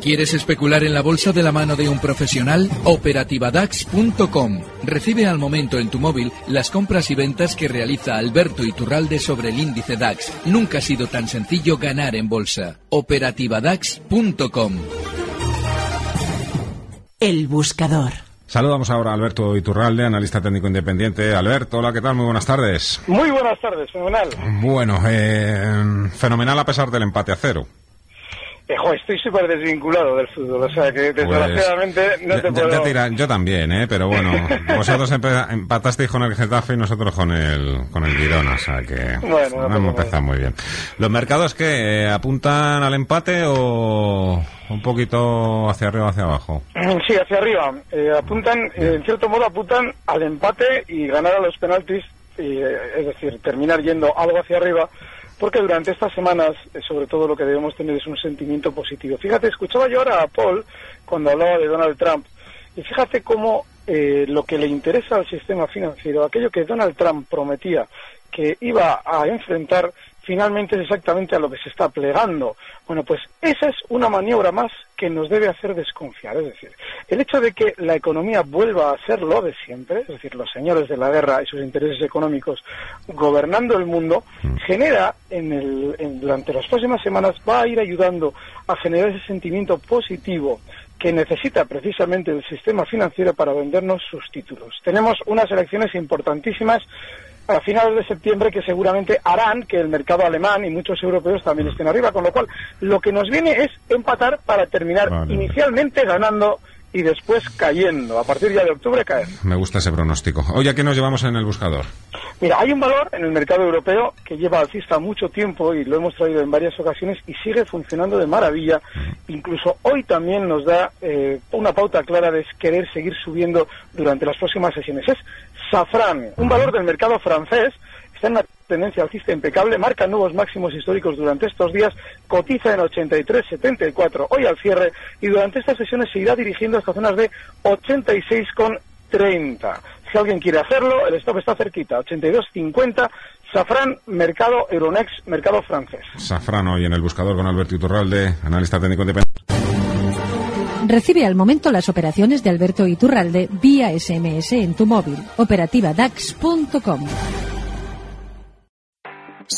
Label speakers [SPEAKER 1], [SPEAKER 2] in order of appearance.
[SPEAKER 1] ¿Quieres especular en la bolsa de la mano de un profesional? Operativadax.com. Recibe al momento en tu móvil las compras y ventas que realiza Alberto Iturralde sobre el índice DAX. Nunca ha sido tan sencillo ganar en bolsa. Operativadax.com.
[SPEAKER 2] El buscador.
[SPEAKER 3] Saludamos ahora a Alberto Iturralde, analista técnico independiente. Alberto, hola, ¿qué tal? Muy buenas tardes.
[SPEAKER 4] Muy buenas tardes, fenomenal.
[SPEAKER 3] Bueno, eh, fenomenal a pesar del empate a cero.
[SPEAKER 4] Eh, estoy súper desvinculado del fútbol, o sea que desgraciadamente pues, no te puedo...
[SPEAKER 3] yo también, ¿eh? pero bueno, vosotros empatasteis con el Getafe y nosotros con el, con el Girona, o sea que bueno, no hemos empezado muy bien. ¿Los mercados qué? Eh, ¿Apuntan al empate o un poquito hacia arriba o hacia abajo?
[SPEAKER 4] Sí, hacia arriba. Eh, apuntan, en cierto modo apuntan al empate y ganar a los penaltis, es decir, terminar yendo algo hacia arriba porque durante estas semanas, eh, sobre todo, lo que debemos tener es un sentimiento positivo. Fíjate, escuchaba yo ahora a Paul cuando hablaba de Donald Trump, y fíjate cómo eh, lo que le interesa al sistema financiero, aquello que Donald Trump prometía que iba a enfrentar, finalmente es exactamente a lo que se está plegando. Bueno, pues esa es una maniobra más que nos debe hacer desconfiar. Es decir, el hecho de que la economía vuelva a ser lo de siempre, es decir, los señores de la guerra y sus intereses económicos gobernando el mundo, mm. genera en el, durante las próximas semanas, va a ir ayudando a generar ese sentimiento positivo que necesita precisamente el sistema financiero para vendernos sus títulos. Tenemos unas elecciones importantísimas a finales de septiembre que seguramente harán que el mercado alemán y muchos europeos también estén arriba, con lo cual lo que nos viene es empatar para terminar inicialmente ganando y después cayendo. A partir ya de octubre caer.
[SPEAKER 3] Me gusta ese pronóstico. Oye, ¿a qué nos llevamos en el buscador?
[SPEAKER 4] Mira, hay un valor en el mercado europeo que lleva alcista mucho tiempo y lo hemos traído en varias ocasiones y sigue funcionando de maravilla. Incluso hoy también nos da eh, una pauta clara de querer seguir subiendo durante las próximas sesiones. Es Safran, un valor del mercado francés, está en una tendencia alcista impecable, marca nuevos máximos históricos durante estos días, cotiza en 83.74 hoy al cierre y durante estas sesiones se irá dirigiendo hasta zonas de 86,30. Si alguien quiere hacerlo, el stop está cerquita, 82.50, Safran, mercado Euronext, mercado francés.
[SPEAKER 3] Safran hoy en el buscador con Alberto Iturralde, analista técnico independiente.
[SPEAKER 2] Recibe al momento las operaciones de Alberto Iturralde vía SMS en tu móvil. Operativa DAX.com.